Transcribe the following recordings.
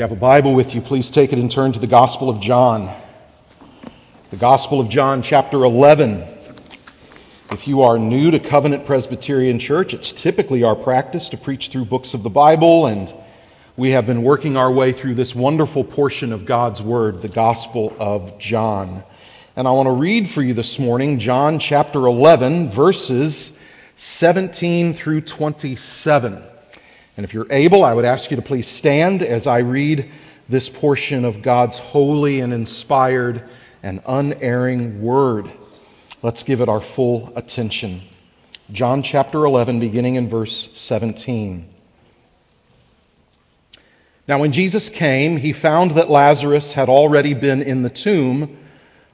you have a Bible with you, please take it and turn to the Gospel of John. The Gospel of John, chapter 11. If you are new to Covenant Presbyterian Church, it's typically our practice to preach through books of the Bible, and we have been working our way through this wonderful portion of God's Word, the Gospel of John. And I want to read for you this morning John chapter 11, verses 17 through 27. And if you're able, I would ask you to please stand as I read this portion of God's holy and inspired and unerring Word. Let's give it our full attention. John chapter 11, beginning in verse 17. Now, when Jesus came, he found that Lazarus had already been in the tomb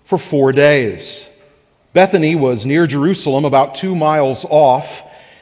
for four days. Bethany was near Jerusalem, about two miles off,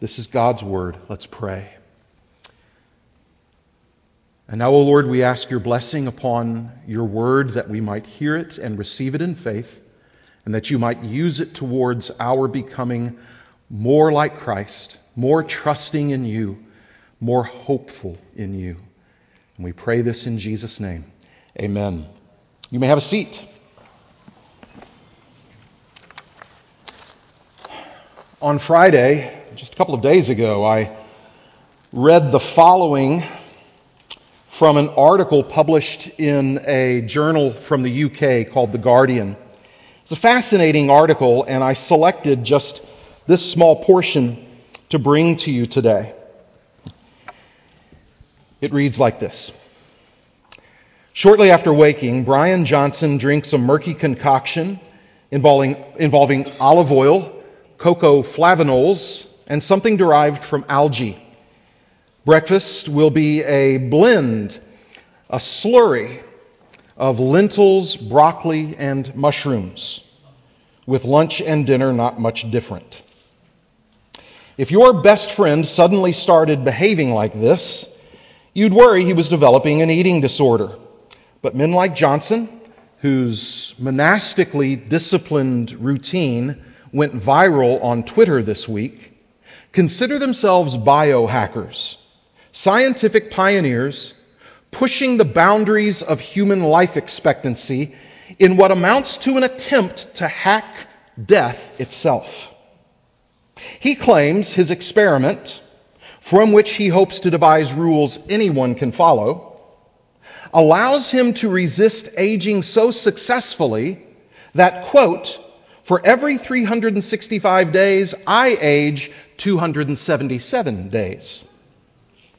This is God's word. Let's pray. And now, O Lord, we ask your blessing upon your word that we might hear it and receive it in faith, and that you might use it towards our becoming more like Christ, more trusting in you, more hopeful in you. And we pray this in Jesus' name. Amen. You may have a seat. On Friday, just a couple of days ago, I read the following from an article published in a journal from the UK called The Guardian. It's a fascinating article, and I selected just this small portion to bring to you today. It reads like this. Shortly after waking, Brian Johnson drinks a murky concoction involving, involving olive oil, cocoa flavanols, and something derived from algae. Breakfast will be a blend, a slurry of lentils, broccoli, and mushrooms, with lunch and dinner not much different. If your best friend suddenly started behaving like this, you'd worry he was developing an eating disorder. But men like Johnson, whose monastically disciplined routine went viral on Twitter this week, consider themselves biohackers, scientific pioneers pushing the boundaries of human life expectancy in what amounts to an attempt to hack death itself. He claims his experiment, from which he hopes to devise rules anyone can follow, allows him to resist aging so successfully that, quote, for every 365 days, I age 277 days.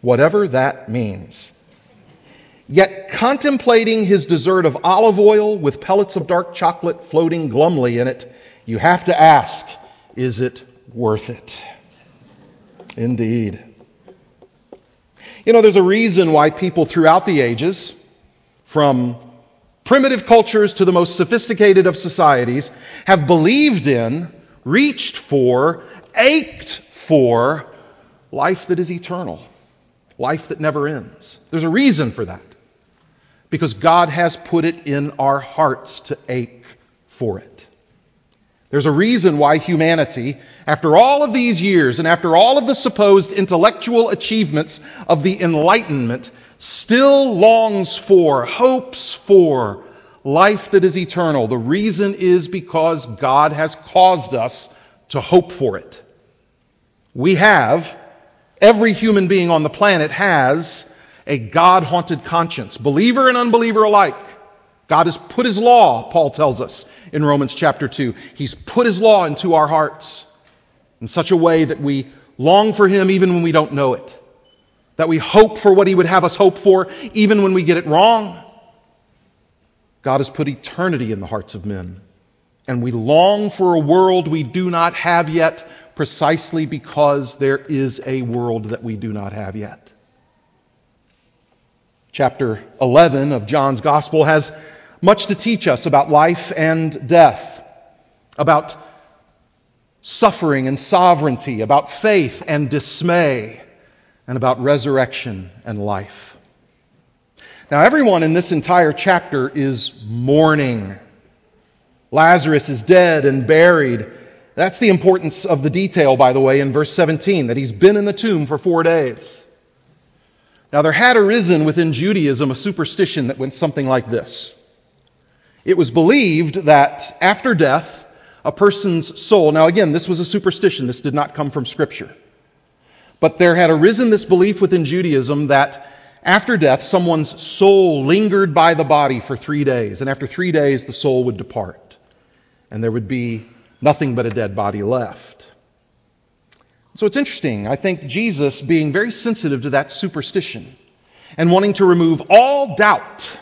Whatever that means. Yet, contemplating his dessert of olive oil with pellets of dark chocolate floating glumly in it, you have to ask is it worth it? Indeed. You know, there's a reason why people throughout the ages, from primitive cultures to the most sophisticated of societies, have believed in, reached for, ached for life that is eternal, life that never ends. There's a reason for that. Because God has put it in our hearts to ache for it. There's a reason why humanity, after all of these years and after all of the supposed intellectual achievements of the Enlightenment, still longs for, hopes for life that is eternal. The reason is because God has caused us to hope for it. We have, every human being on the planet has a God haunted conscience, believer and unbeliever alike. God has put his law, Paul tells us in Romans chapter 2. He's put his law into our hearts in such a way that we long for him even when we don't know it, that we hope for what he would have us hope for even when we get it wrong. God has put eternity in the hearts of men, and we long for a world we do not have yet precisely because there is a world that we do not have yet. Chapter 11 of John's Gospel has much to teach us about life and death, about suffering and sovereignty, about faith and dismay, and about resurrection and life. Now, everyone in this entire chapter is mourning. Lazarus is dead and buried. That's the importance of the detail, by the way, in verse 17, that he's been in the tomb for four days. Now, there had arisen within Judaism a superstition that went something like this it was believed that after death, a person's soul, now again, this was a superstition, this did not come from Scripture. But there had arisen this belief within Judaism that after death, someone's soul lingered by the body for three days, and after three days, the soul would depart, and there would be nothing but a dead body left. So it's interesting, I think Jesus being very sensitive to that superstition and wanting to remove all doubt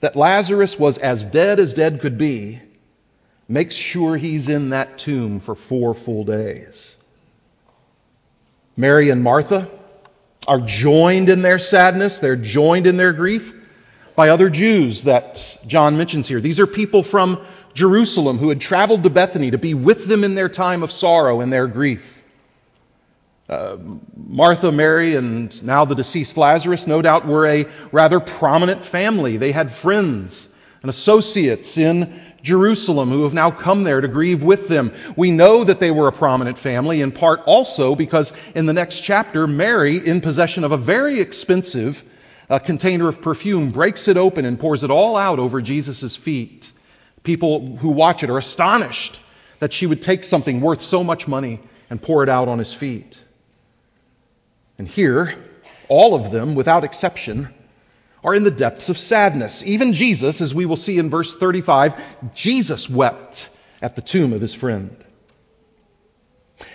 that Lazarus was as dead as dead could be, makes sure he's in that tomb for four full days. Mary and Martha are joined in their sadness, they're joined in their grief by other Jews that John mentions here. These are people from Jerusalem who had traveled to Bethany to be with them in their time of sorrow and their grief. Uh, Martha, Mary, and now the deceased Lazarus, no doubt, were a rather prominent family. They had friends and associates in Jerusalem who have now come there to grieve with them. We know that they were a prominent family, in part also because in the next chapter, Mary, in possession of a very expensive uh, container of perfume, breaks it open and pours it all out over Jesus' feet. People who watch it are astonished that she would take something worth so much money and pour it out on his feet. And here, all of them, without exception, are in the depths of sadness. Even Jesus, as we will see in verse 35, Jesus wept at the tomb of his friend.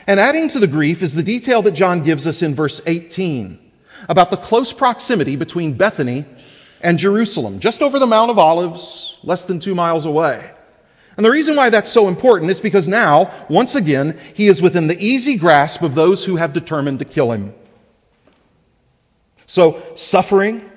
And adding to the grief is the detail that John gives us in verse 18 about the close proximity between Bethany and Jerusalem, just over the Mount of Olives, less than two miles away. And the reason why that's so important is because now, once again, he is within the easy grasp of those who have determined to kill him. So, suffering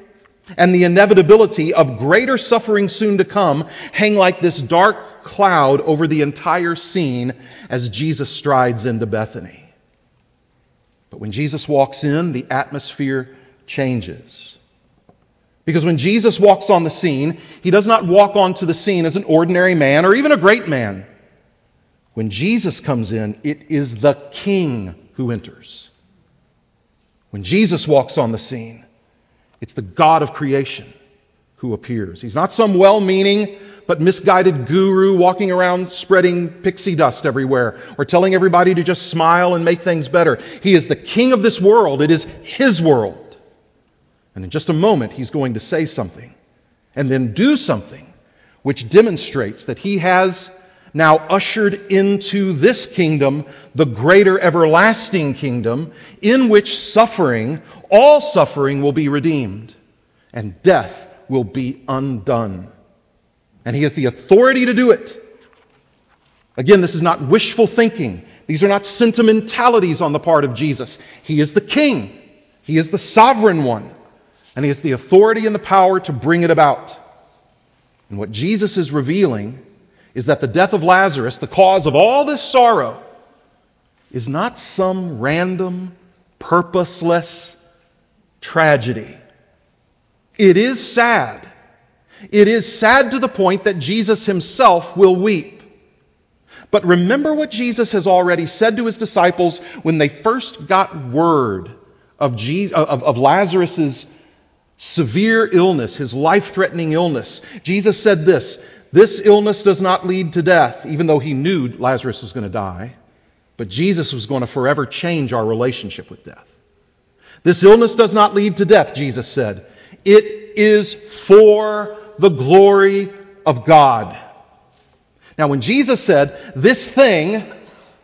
and the inevitability of greater suffering soon to come hang like this dark cloud over the entire scene as Jesus strides into Bethany. But when Jesus walks in, the atmosphere changes. Because when Jesus walks on the scene, he does not walk onto the scene as an ordinary man or even a great man. When Jesus comes in, it is the king who enters. When Jesus walks on the scene, it's the God of creation who appears. He's not some well meaning but misguided guru walking around spreading pixie dust everywhere or telling everybody to just smile and make things better. He is the king of this world, it is his world. And in just a moment, he's going to say something and then do something which demonstrates that he has now ushered into this kingdom, the greater everlasting kingdom, in which suffering, all suffering, will be redeemed, and death will be undone. And he has the authority to do it. Again, this is not wishful thinking. These are not sentimentalities on the part of Jesus. He is the king, he is the sovereign one, and he has the authority and the power to bring it about. And what Jesus is revealing is that the death of Lazarus, the cause of all this sorrow, is not some random, purposeless tragedy. It is sad. It is sad to the point that Jesus himself will weep. But remember what Jesus has already said to his disciples when they first got word of, Jesus, of, of severe illness, his life threatening illness. Jesus said this this illness does not lead to death, even though he knew Lazarus was going to die. But Jesus was going to forever change our relationship with death. This illness does not lead to death, Jesus said. It is for the glory of God. Now, when Jesus said, This thing,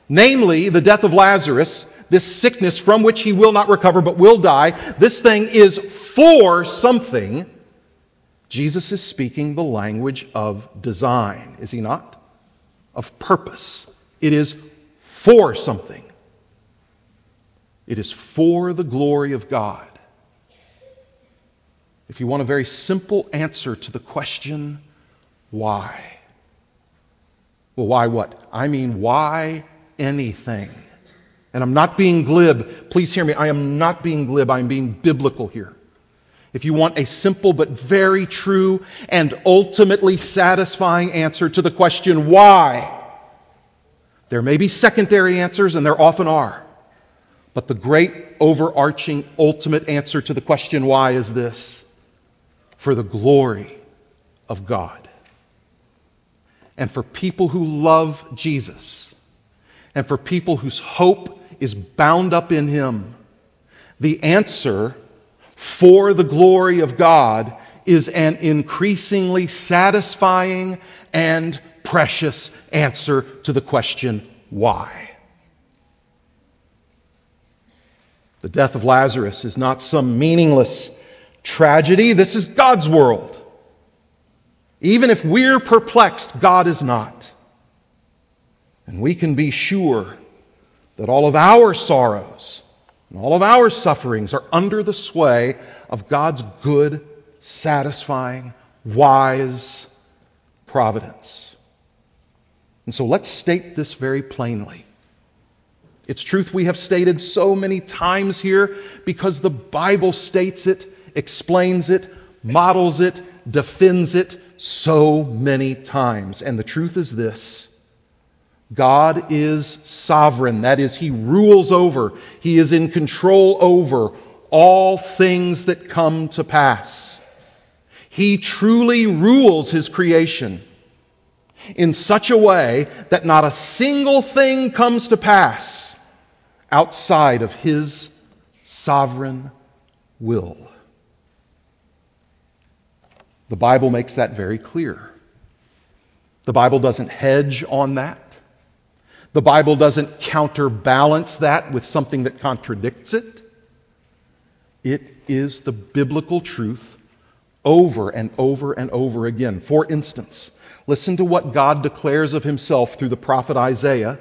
namely the death of Lazarus, this sickness from which he will not recover but will die, this thing is for something, Jesus is speaking the language of design, is he not? Of purpose. It is for something. It is for the glory of God. If you want a very simple answer to the question, why? Well, why what? I mean, why anything? And I'm not being glib. Please hear me. I am not being glib. I'm being biblical here. If you want a simple but very true and ultimately satisfying answer to the question, why? There may be secondary answers, and there often are. But the great overarching ultimate answer to the question, why, is this for the glory of God. And for people who love Jesus, and for people whose hope is bound up in Him, the answer for the glory of God is an increasingly satisfying and precious answer to the question, why? The death of Lazarus is not some meaningless tragedy. This is God's world. Even if we're perplexed, God is not. And we can be sure that all of our sorrows and all of our sufferings are under the sway of God's good, satisfying, wise providence. And so let's state this very plainly. It's truth we have stated so many times here because the Bible states it, explains it, models it, defends it so many times. And the truth is this God is sovereign. That is, He rules over, He is in control over all things that come to pass. He truly rules His creation in such a way that not a single thing comes to pass outside of His sovereign will. The Bible makes that very clear. The Bible doesn't hedge on that. The Bible doesn't counterbalance that with something that contradicts it. It is the biblical truth over and over and over again. For instance, listen to what God declares of himself through the prophet Isaiah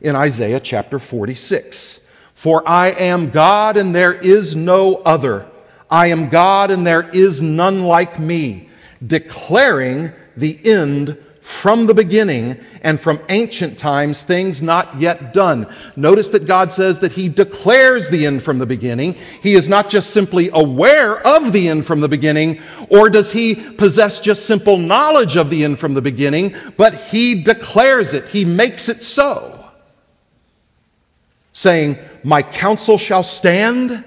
in Isaiah chapter 46. For I am God and there is no other. I am God and there is none like me, declaring the end from the beginning and from ancient times, things not yet done. Notice that God says that He declares the end from the beginning. He is not just simply aware of the end from the beginning, or does He possess just simple knowledge of the end from the beginning, but He declares it. He makes it so. Saying, My counsel shall stand,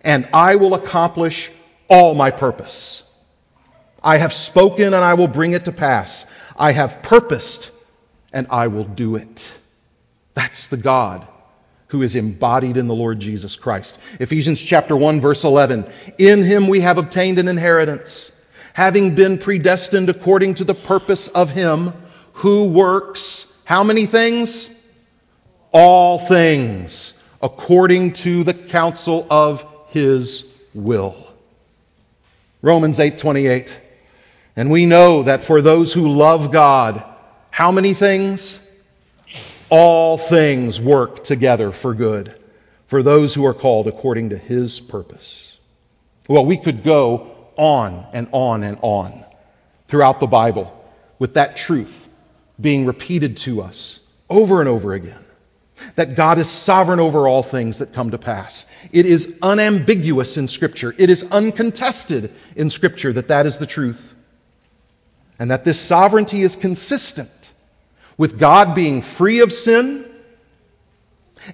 and I will accomplish all my purpose. I have spoken, and I will bring it to pass. I have purposed and I will do it. That's the God who is embodied in the Lord Jesus Christ. Ephesians chapter 1 verse 11. In him we have obtained an inheritance, having been predestined according to the purpose of him who works how many things? All things according to the counsel of his will. Romans 8:28 and we know that for those who love God, how many things? All things work together for good for those who are called according to his purpose. Well, we could go on and on and on throughout the Bible with that truth being repeated to us over and over again. That God is sovereign over all things that come to pass. It is unambiguous in Scripture. It is uncontested in Scripture that that is the truth and that this sovereignty is consistent with God being free of sin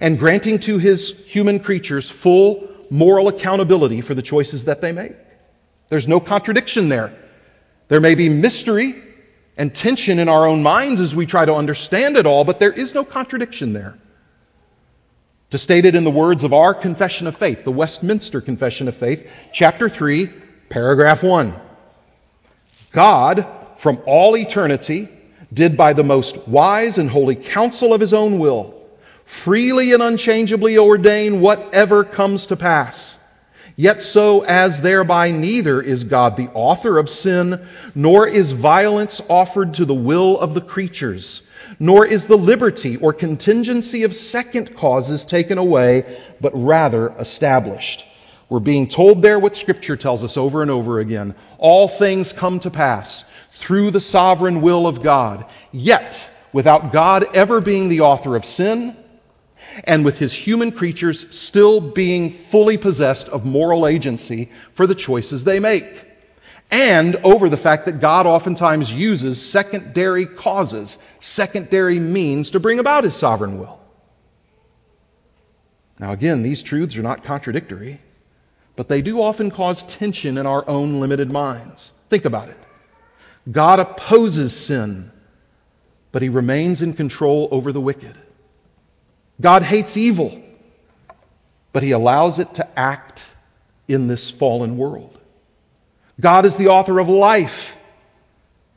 and granting to his human creatures full moral accountability for the choices that they make. There's no contradiction there. There may be mystery and tension in our own minds as we try to understand it all, but there is no contradiction there. To state it in the words of our Confession of Faith, the Westminster Confession of Faith, chapter 3, paragraph 1. God, from all eternity, did by the most wise and holy counsel of his own will, freely and unchangeably ordain whatever comes to pass. Yet so as thereby neither is God the author of sin, nor is violence offered to the will of the creatures, nor is the liberty or contingency of second causes taken away, but rather established. We're being told there what Scripture tells us over and over again. All things come to pass through the sovereign will of God. Yet, without God ever being the author of sin, and with his human creatures still being fully possessed of moral agency for the choices they make. And over the fact that God oftentimes uses secondary causes, secondary means to bring about his sovereign will. Now, again, these truths are not contradictory but they do often cause tension in our own limited minds. Think about it. God opposes sin, but he remains in control over the wicked. God hates evil, but he allows it to act in this fallen world. God is the author of life,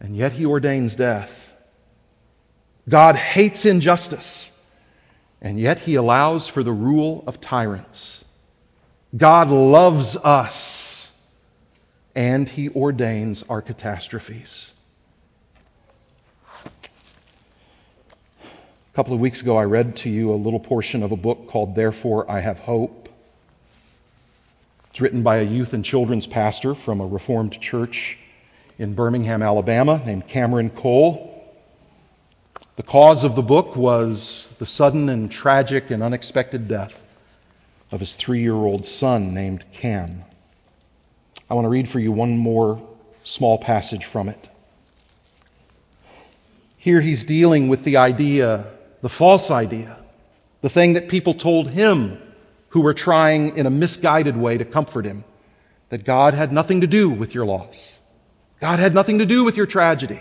and yet he ordains death. God hates injustice, and yet he allows for the rule of tyrants. God loves us, and He ordains our catastrophes. A couple of weeks ago, I read to you a little portion of a book called Therefore I Have Hope. It's written by a youth and children's pastor from a Reformed church in Birmingham, Alabama, named Cameron Cole. The cause of the book was the sudden and tragic and unexpected death of his three year old son named Cam. I want to read for you one more small passage from it. Here he's dealing with the idea, the false idea, the thing that people told him who were trying in a misguided way to comfort him that God had nothing to do with your loss. God had nothing to do with your tragedy.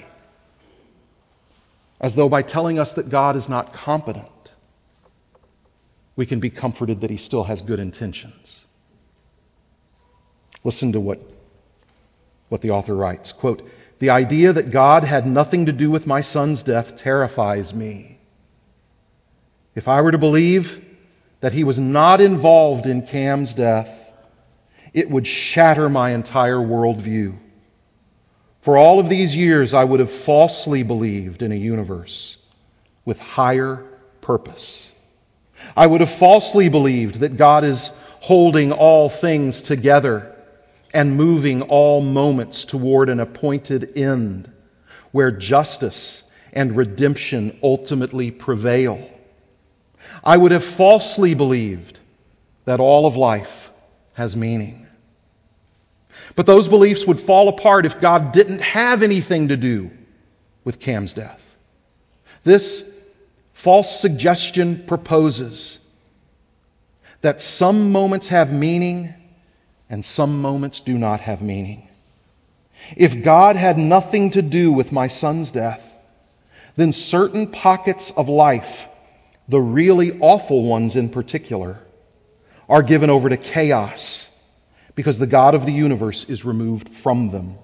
As though by telling us that God is not competent, we can be comforted that he still has good intentions. Listen to what, what the author writes. Quote, the idea that God had nothing to do with my son's death terrifies me. If I were to believe that he was not involved in Cam's death, it would shatter my entire worldview. For all of these years, I would have falsely believed in a universe with higher purpose. I would have falsely believed that God is holding all things together and moving all moments toward an appointed end where justice and redemption ultimately prevail. I would have falsely believed that all of life has meaning. But those beliefs would fall apart if God didn't have anything to do with Cam's death. This false suggestion proposes that some moments have meaning and some moments do not have meaning. If God had nothing to do with my son's death, then certain pockets of life, the really awful ones in particular, are given over to chaos because the God of the universe is removed from them.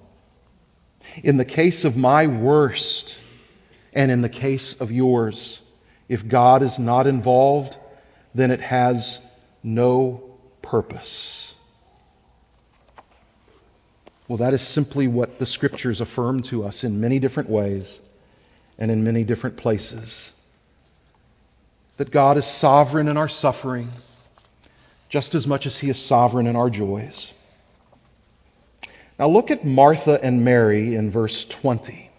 In the case of my worst, and in the case of yours, if God is not involved, then it has no purpose. Well, that is simply what the scriptures affirm to us in many different ways and in many different places. That God is sovereign in our suffering just as much as he is sovereign in our joys. Now look at Martha and Mary in verse 20.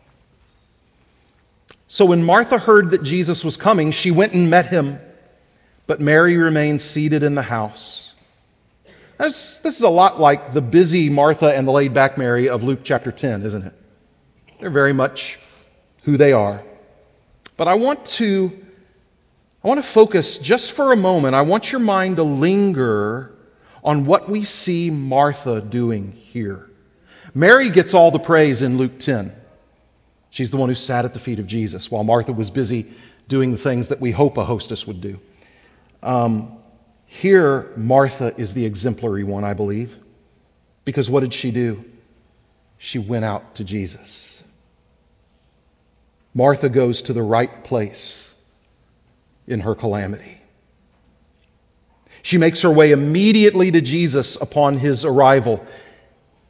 So when Martha heard that Jesus was coming, she went and met him, but Mary remained seated in the house. This, this is a lot like the busy Martha and the laid back Mary of Luke chapter 10, isn't it? They're very much who they are. But I want to I want to focus just for a moment. I want your mind to linger on what we see Martha doing here. Mary gets all the praise in Luke 10. She's the one who sat at the feet of Jesus while Martha was busy doing the things that we hope a hostess would do. Um, here, Martha is the exemplary one, I believe. Because what did she do? she went out to Jesus. Martha goes to the right place in her calamity. She makes her way immediately to Jesus upon his arrival.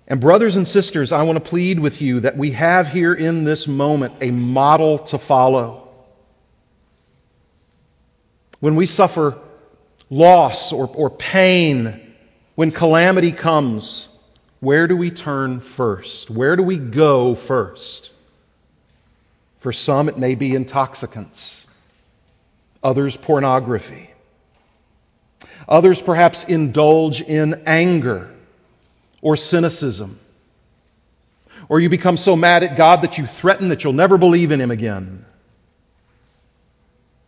And, brothers and sisters, I want to plead with you that we have here in this moment a model to follow. When we suffer loss or, or pain, when calamity comes, where do we turn first? Where do we go first? For some, it may be intoxicants, others, pornography. Others perhaps indulge in anger or cynicism. Or you become so mad at God that you threaten that you'll never believe in Him again.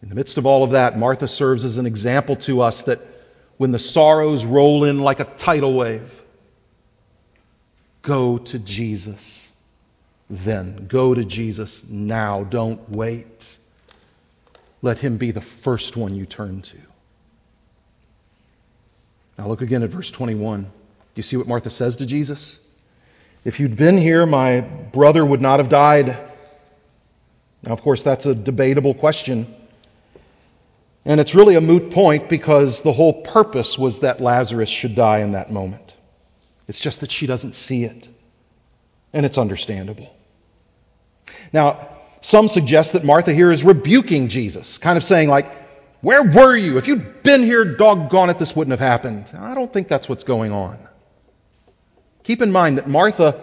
In the midst of all of that, Martha serves as an example to us that when the sorrows roll in like a tidal wave, go to Jesus then. Go to Jesus now. Don't wait. Let Him be the first one you turn to. Now look again at verse 21. Do you see what Martha says to Jesus? If you'd been here, my brother would not have died. Now, of course, that's a debatable question. And it's really a moot point because the whole purpose was that Lazarus should die in that moment. It's just that she doesn't see it. And it's understandable. Now, some suggest that Martha here is rebuking Jesus, kind of saying, like, where were you? If you'd been here, doggone it, this wouldn't have happened. I don't think that's what's going on. Keep in mind that Martha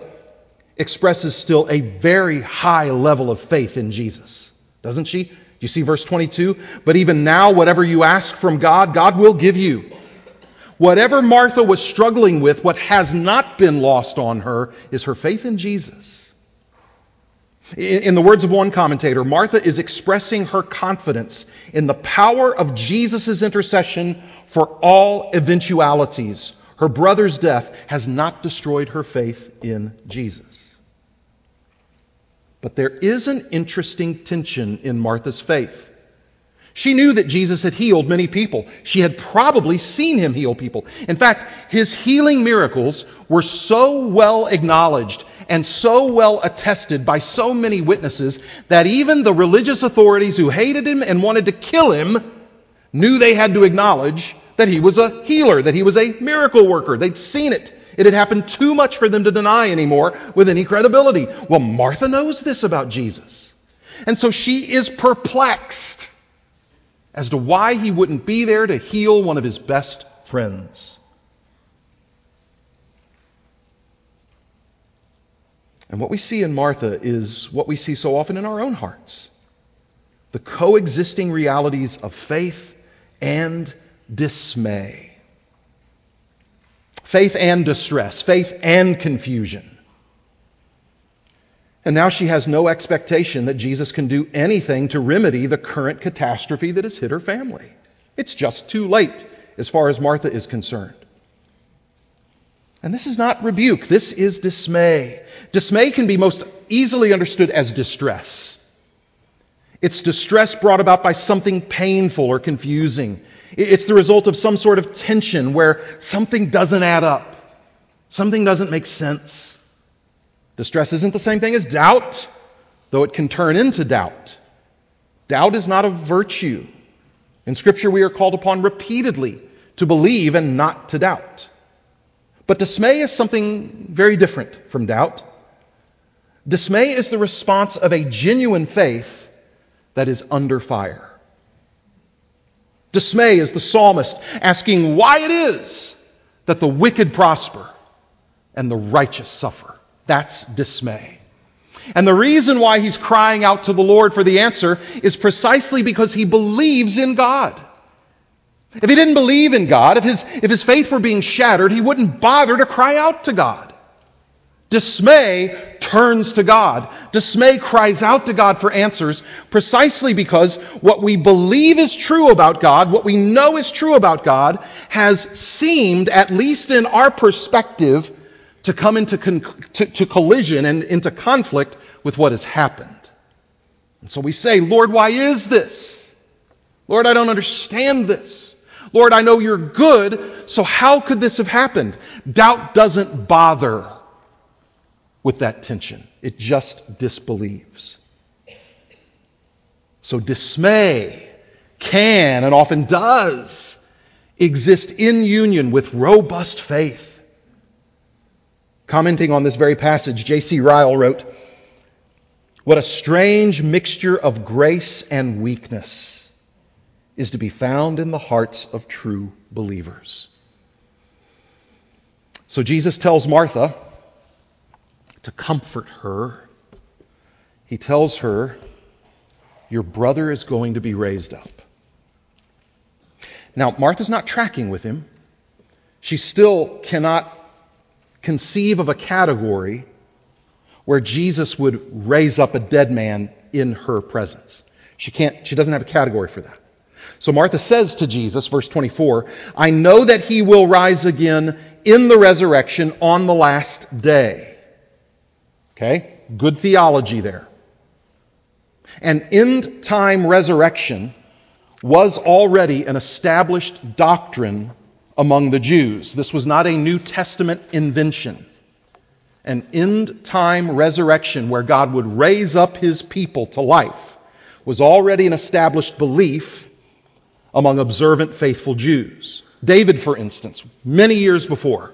expresses still a very high level of faith in Jesus, doesn't she? You see verse 22? But even now, whatever you ask from God, God will give you. Whatever Martha was struggling with, what has not been lost on her is her faith in Jesus. In the words of one commentator, Martha is expressing her confidence in the power of Jesus' intercession for all eventualities. Her brother's death has not destroyed her faith in Jesus. But there is an interesting tension in Martha's faith. She knew that Jesus had healed many people. She had probably seen him heal people. In fact, his healing miracles were so well acknowledged and so well attested by so many witnesses that even the religious authorities who hated him and wanted to kill him knew they had to acknowledge that he was a healer, that he was a miracle worker. They'd seen it. It had happened too much for them to deny anymore with any credibility. Well, Martha knows this about Jesus. And so she is perplexed as to why he wouldn't be there to heal one of his best friends. And what we see in Martha is what we see so often in our own hearts the coexisting realities of faith and dismay. Faith and distress, faith and confusion. And now she has no expectation that Jesus can do anything to remedy the current catastrophe that has hit her family. It's just too late as far as Martha is concerned. And this is not rebuke, this is dismay. Dismay can be most easily understood as distress. It's distress brought about by something painful or confusing. It's the result of some sort of tension where something doesn't add up, something doesn't make sense. Distress isn't the same thing as doubt, though it can turn into doubt. Doubt is not a virtue. In Scripture, we are called upon repeatedly to believe and not to doubt. But dismay is something very different from doubt. Dismay is the response of a genuine faith that is under fire. Dismay is the psalmist asking why it is that the wicked prosper and the righteous suffer. That's dismay. And the reason why he's crying out to the Lord for the answer is precisely because he believes in God. If he didn't believe in God, if his, if his faith were being shattered, he wouldn't bother to cry out to God. Dismay turns to God. Dismay cries out to God for answers precisely because what we believe is true about God, what we know is true about God, has seemed, at least in our perspective, to come into con- to, to collision and into conflict with what has happened. And so we say, Lord, why is this? Lord, I don't understand this. Lord, I know you're good, so how could this have happened? Doubt doesn't bother with that tension. It just disbelieves. So dismay can and often does exist in union with robust faith. Commenting on this very passage, J.C. Ryle wrote, What a strange mixture of grace and weakness is to be found in the hearts of true believers. So Jesus tells Martha to comfort her. He tells her, Your brother is going to be raised up. Now, Martha's not tracking with him. She still cannot conceive of a category where Jesus would raise up a dead man in her presence. She can't, she doesn't have a category for that. So Martha says to Jesus, verse 24, I know that he will rise again in the resurrection on the last day. Okay? Good theology there. An end time resurrection was already an established doctrine among the Jews. This was not a New Testament invention. An end time resurrection where God would raise up his people to life was already an established belief among observant, faithful Jews. David, for instance, many years before,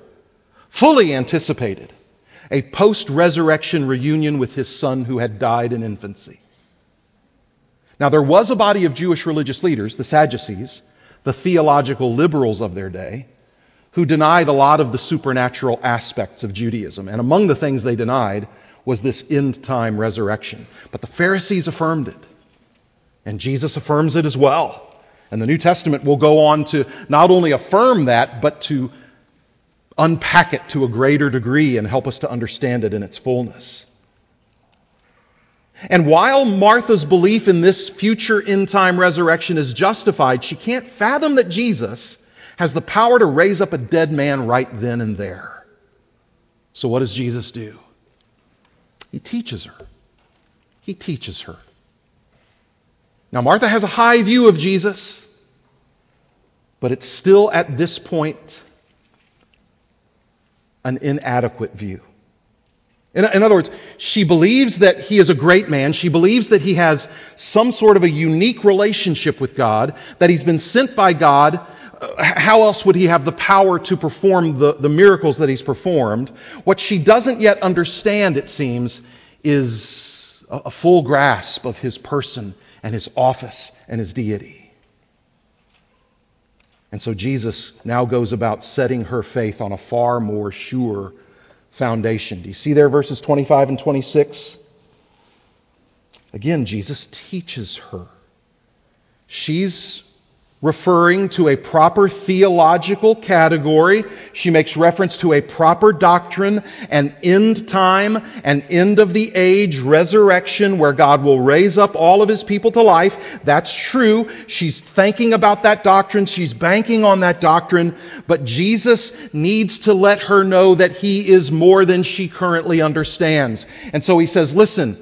fully anticipated a post resurrection reunion with his son who had died in infancy. Now, there was a body of Jewish religious leaders, the Sadducees, the theological liberals of their day, who denied a lot of the supernatural aspects of Judaism. And among the things they denied was this end time resurrection. But the Pharisees affirmed it. And Jesus affirms it as well. And the New Testament will go on to not only affirm that, but to unpack it to a greater degree and help us to understand it in its fullness. And while Martha's belief in this future end time resurrection is justified, she can't fathom that Jesus has the power to raise up a dead man right then and there. So, what does Jesus do? He teaches her. He teaches her. Now, Martha has a high view of Jesus, but it's still at this point an inadequate view. In, in, other words, she believes that he is a great man. She believes that he has some sort of a unique relationship with God, that he's been sent by God. Uh, how else would he have the power to perform the, the miracles that he's performed? What she doesn't yet understand, it seems, is a, a full grasp of his person and his office and his deity. And so Jesus now goes about setting her faith on a far more sure foundation. Do you see there verses 25 and 26? Again, Jesus teaches her. She's referring to a proper theological category. She makes reference to a proper doctrine, an end time, an end of the age resurrection where God will raise up all of his people to life. That's true. She's thinking about that doctrine. She's banking on that doctrine. But Jesus needs to let her know that he is more than she currently understands. And so he says, listen,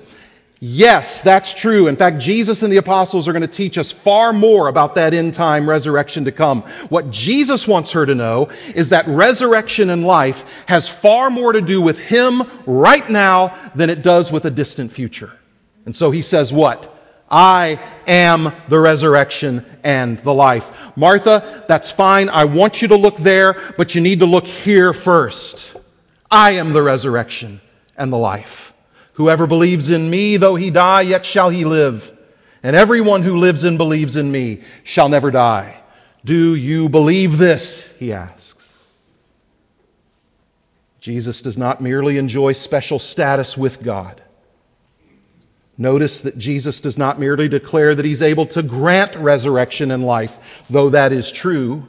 Yes, that's true. In fact, Jesus and the apostles are going to teach us far more about that end time resurrection to come. What Jesus wants her to know is that resurrection in life has far more to do with Him right now than it does with a distant future. And so He says, What? I am the resurrection and the life. Martha, that's fine. I want you to look there, but you need to look here first. I am the resurrection and the life. Whoever believes in me, though he die, yet shall he live. And everyone who lives and believes in me shall never die. Do you believe this? He asks. Jesus does not merely enjoy special status with God. Notice that Jesus does not merely declare that he's able to grant resurrection and life, though that is true.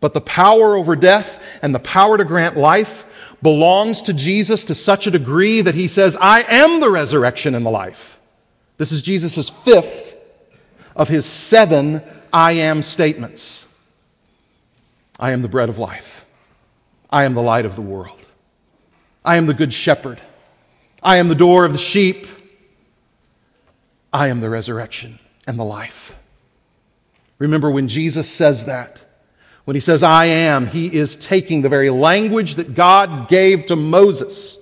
But the power over death and the power to grant life belongs to Jesus to such a degree that he says, I am the resurrection and the life. This is Jesus' fifth of his seven I am statements. I am the bread of life. I am the light of the world. I am the good shepherd. I am the door of the sheep. I am the resurrection and the life. Remember when Jesus says that, when he says, I am, he is taking the very language that God gave to Moses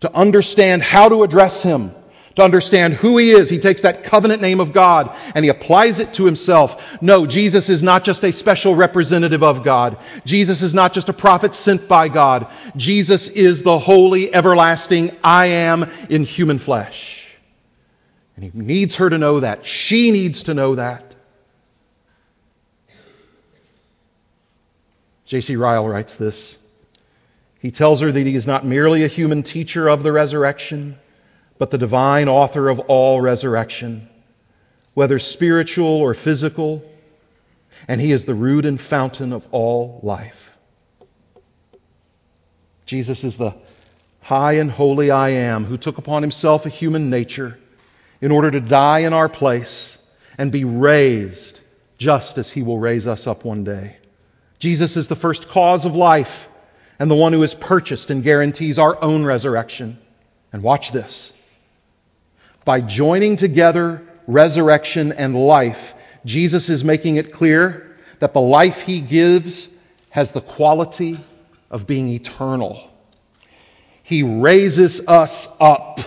to understand how to address him, to understand who he is. He takes that covenant name of God and he applies it to himself. No, Jesus is not just a special representative of God. Jesus is not just a prophet sent by God. Jesus is the holy, everlasting I am in human flesh. And he needs her to know that. She needs to know that. J.C. Ryle writes this. He tells her that he is not merely a human teacher of the resurrection, but the divine author of all resurrection, whether spiritual or physical, and he is the root and fountain of all life. Jesus is the high and holy I am who took upon himself a human nature in order to die in our place and be raised just as he will raise us up one day. Jesus is the first cause of life and the one who has purchased and guarantees our own resurrection. And watch this. By joining together resurrection and life, Jesus is making it clear that the life he gives has the quality of being eternal. He raises us up.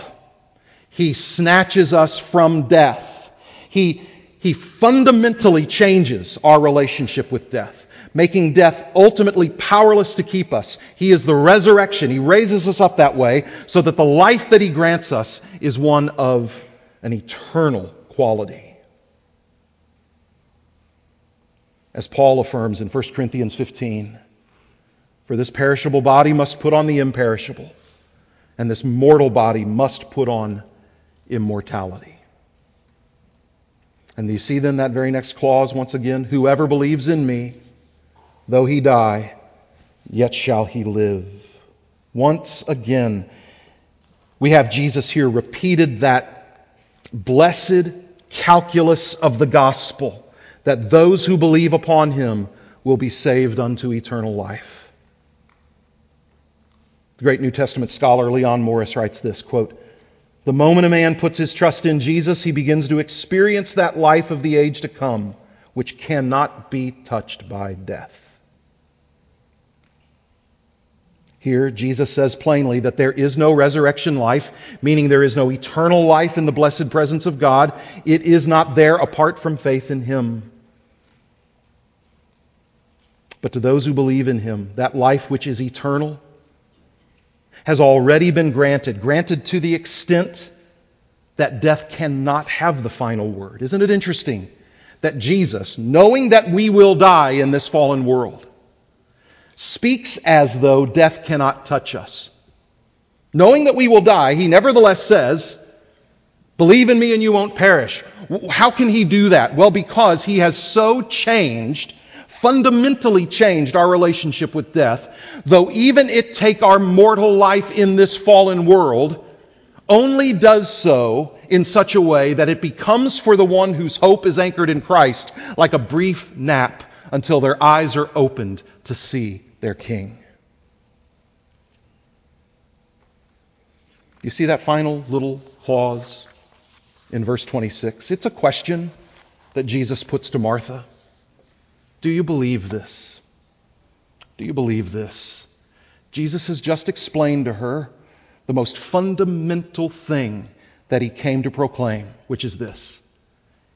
He snatches us from death. He, he fundamentally changes our relationship with death making death ultimately powerless to keep us. He is the resurrection. He raises us up that way so that the life that He grants us is one of an eternal quality. As Paul affirms in 1 Corinthians 15, for this perishable body must put on the imperishable, and this mortal body must put on immortality. And you see then that very next clause once again whoever believes in me, Though he die, yet shall he live. Once again, we have Jesus here repeated that blessed calculus of the gospel that those who believe upon him will be saved unto eternal life. The great New Testament scholar Leon Morris writes this quote, The moment a man puts his trust in Jesus, he begins to experience that life of the age to come, which cannot be touched by death. Here, Jesus says plainly that there is no resurrection life, meaning there is no eternal life in the blessed presence of God. It is not there apart from faith in Him. But to those who believe in Him, that life which is eternal has already been granted, granted to the extent that death cannot have the final word. Isn't it interesting that Jesus, knowing that we will die in this fallen world, speaks as though death cannot touch us. Knowing that we will die, he nevertheless says, Believe in me and you won't perish. How can he do that? Well, because he has so changed, fundamentally changed our relationship with death, though even it take our mortal life in this fallen world, only does so in such a way that it becomes for the one whose hope is anchored in Christ like a brief nap until their eyes are opened to see their king. You see that final little clause in verse 26? It's a question that Jesus puts to Martha. Do you believe this? Do you believe this? Jesus has just explained to her the most fundamental thing that he came to proclaim, which is this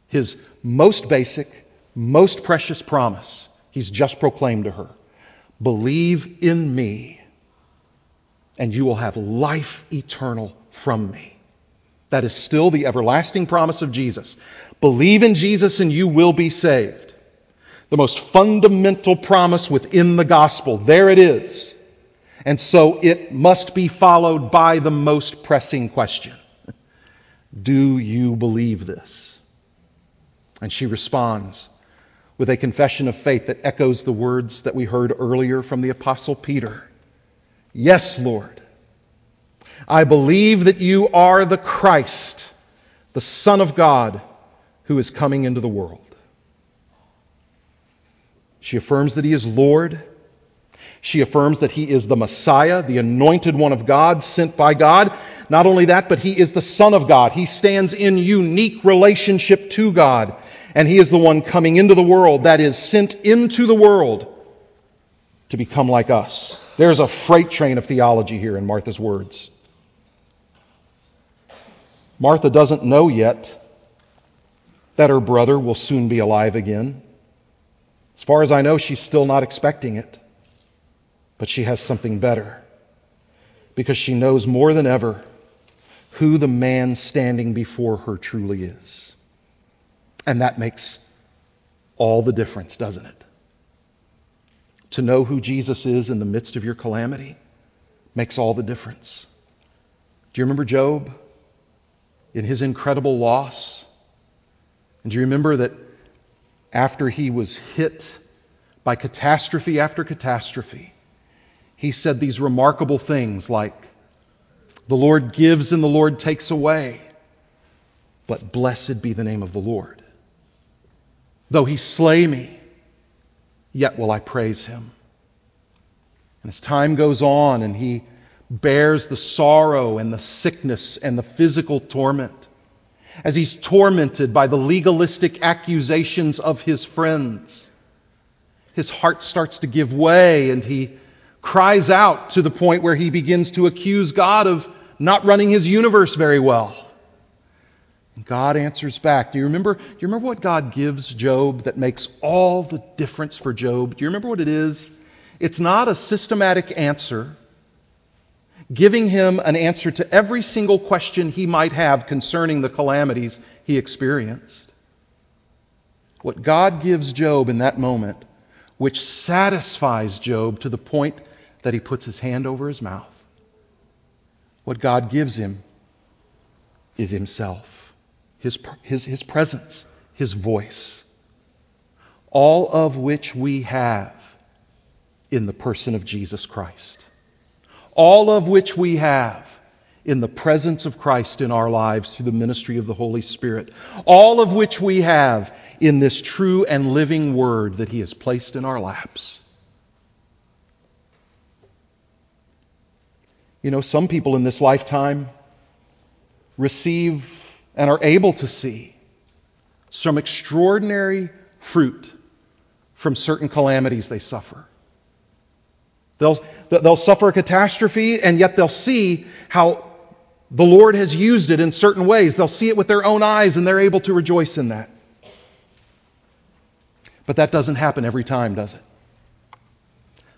his most basic, most precious promise. He's just proclaimed to her Believe in me, and you will have life eternal from me. That is still the everlasting promise of Jesus. Believe in Jesus, and you will be saved. The most fundamental promise within the gospel. There it is. And so it must be followed by the most pressing question Do you believe this? And she responds, with a confession of faith that echoes the words that we heard earlier from the Apostle Peter. Yes, Lord. I believe that you are the Christ, the Son of God, who is coming into the world. She affirms that he is Lord. She affirms that he is the Messiah, the anointed one of God, sent by God. Not only that, but he is the Son of God. He stands in unique relationship to God and he is the one coming into the world, that is, sent into the world to become like us. There's a freight train of theology here in Martha's words. Martha doesn't know yet that her brother will soon be alive again. As far as I know, she's still not expecting it. But she has something better because she knows more than ever who the man standing before her truly is. And that makes all the difference, doesn't it? To know who Jesus is in the midst of your calamity makes all the difference. Do you remember Job in his incredible loss? And do you remember that after he was hit by catastrophe after catastrophe, he said these remarkable things like, The Lord gives and the Lord takes away, but blessed be the name of the Lord. Though he slay me, yet will I praise him. And as time goes on and he bears the sorrow and the sickness and the physical torment, as he's tormented by the legalistic accusations of his friends, his heart starts to give way and he cries out to the point where he begins to accuse God of not running his universe very well. God answers back. Do you remember? Do you remember what God gives Job that makes all the difference for Job? Do you remember what it is? It's not a systematic answer, giving him an answer to every single question he might have concerning the calamities he experienced. What God gives Job in that moment, which satisfies Job to the point that he puts his hand over his mouth, what God gives him is himself, his, his, his presence, his voice, all of which we have in the person of Jesus Christ. All of which we have in the presence of Christ in our lives through the ministry of the Holy Spirit. All of which we have in this true and living Word that He has placed in our laps. You know, some people in this lifetime receive and are able to see some extraordinary fruit from certain calamities they suffer. They'll, they'll suffer a catastrophe, and yet they'll see how the Lord has used it in certain ways. They'll see it with their own eyes, and they're able to rejoice in that. But that doesn't happen every time, does it?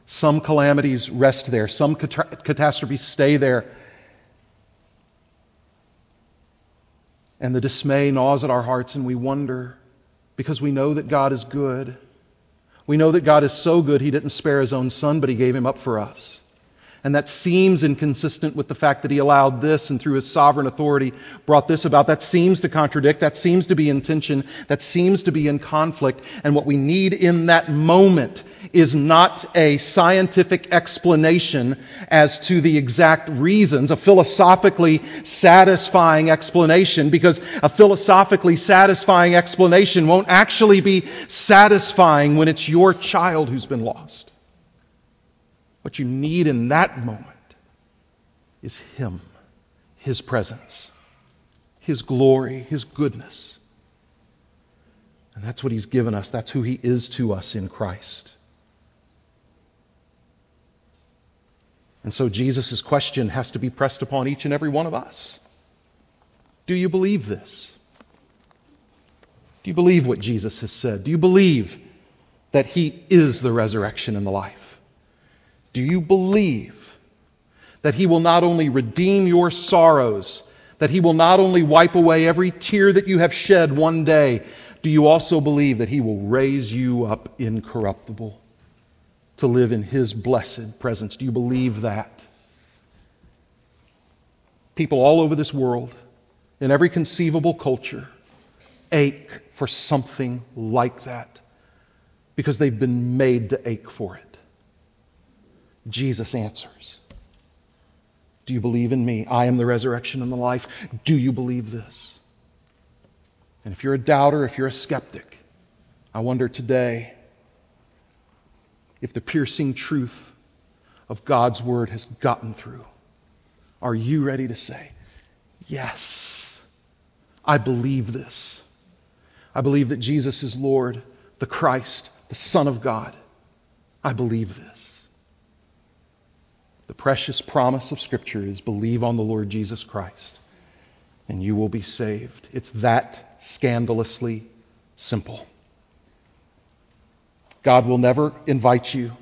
Some calamities rest there, some cat- catastrophes stay there. And the dismay gnaws at our hearts, and we wonder because we know that God is good. We know that God is so good, He didn't spare His own Son, but He gave Him up for us. And that seems inconsistent with the fact that he allowed this and through his sovereign authority brought this about. That seems to contradict. That seems to be in tension. That seems to be in conflict. And what we need in that moment is not a scientific explanation as to the exact reasons, a philosophically satisfying explanation, because a philosophically satisfying explanation won't actually be satisfying when it's your child who's been lost. What you need in that moment is Him, His presence, His glory, His goodness. And that's what He's given us. That's who He is to us in Christ. And so Jesus' question has to be pressed upon each and every one of us. Do you believe this? Do you believe what Jesus has said? Do you believe that He is the resurrection and the life? Do you believe that He will not only redeem your sorrows, that He will not only wipe away every tear that you have shed one day, do you also believe that He will raise you up incorruptible to live in His blessed presence? Do you believe that? People all over this world, in every conceivable culture, ache for something like that because they've been made to ache for it. Jesus answers. Do you believe in me? I am the resurrection and the life. Do you believe this? And if you're a doubter, if you're a skeptic, I wonder today if the piercing truth of God's word has gotten through. Are you ready to say, Yes, I believe this? I believe that Jesus is Lord, the Christ, the Son of God. I believe this. The precious promise of Scripture is believe on the Lord Jesus Christ, and you will be saved. It's that scandalously simple. God will never invite you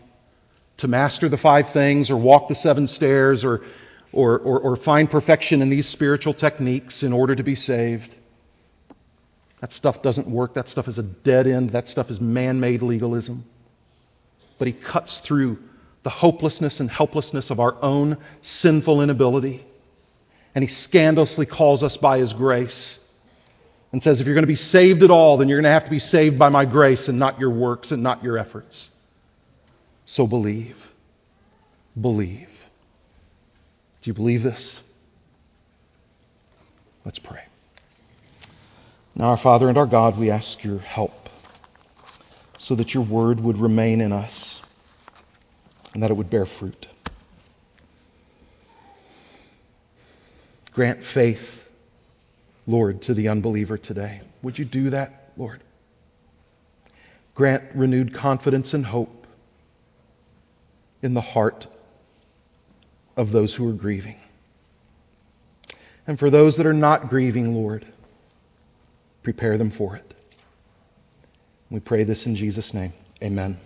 to master the five things or walk the seven stairs or, or, or, or, find perfection in these spiritual techniques in order to be saved. That stuff doesn't work. That stuff is a dead end. That stuff is man made legalism. But he cuts through the hopelessness and helplessness of our own sinful inability. And he scandalously calls us by his grace and says, if you're going to be saved at all, then you're going to have to be saved by my grace and not your works and not your efforts. So believe. Believe. Do you believe this? Let's pray. Now, our Father and our God, we ask your help so that your word would remain in us and that it would bear fruit. Grant faith, Lord, to the unbeliever today. Would you do that, Lord? Grant renewed confidence and hope in the heart of those who are grieving. And for those that are not grieving, Lord, prepare them for it. We pray this in Jesus' name. Amen.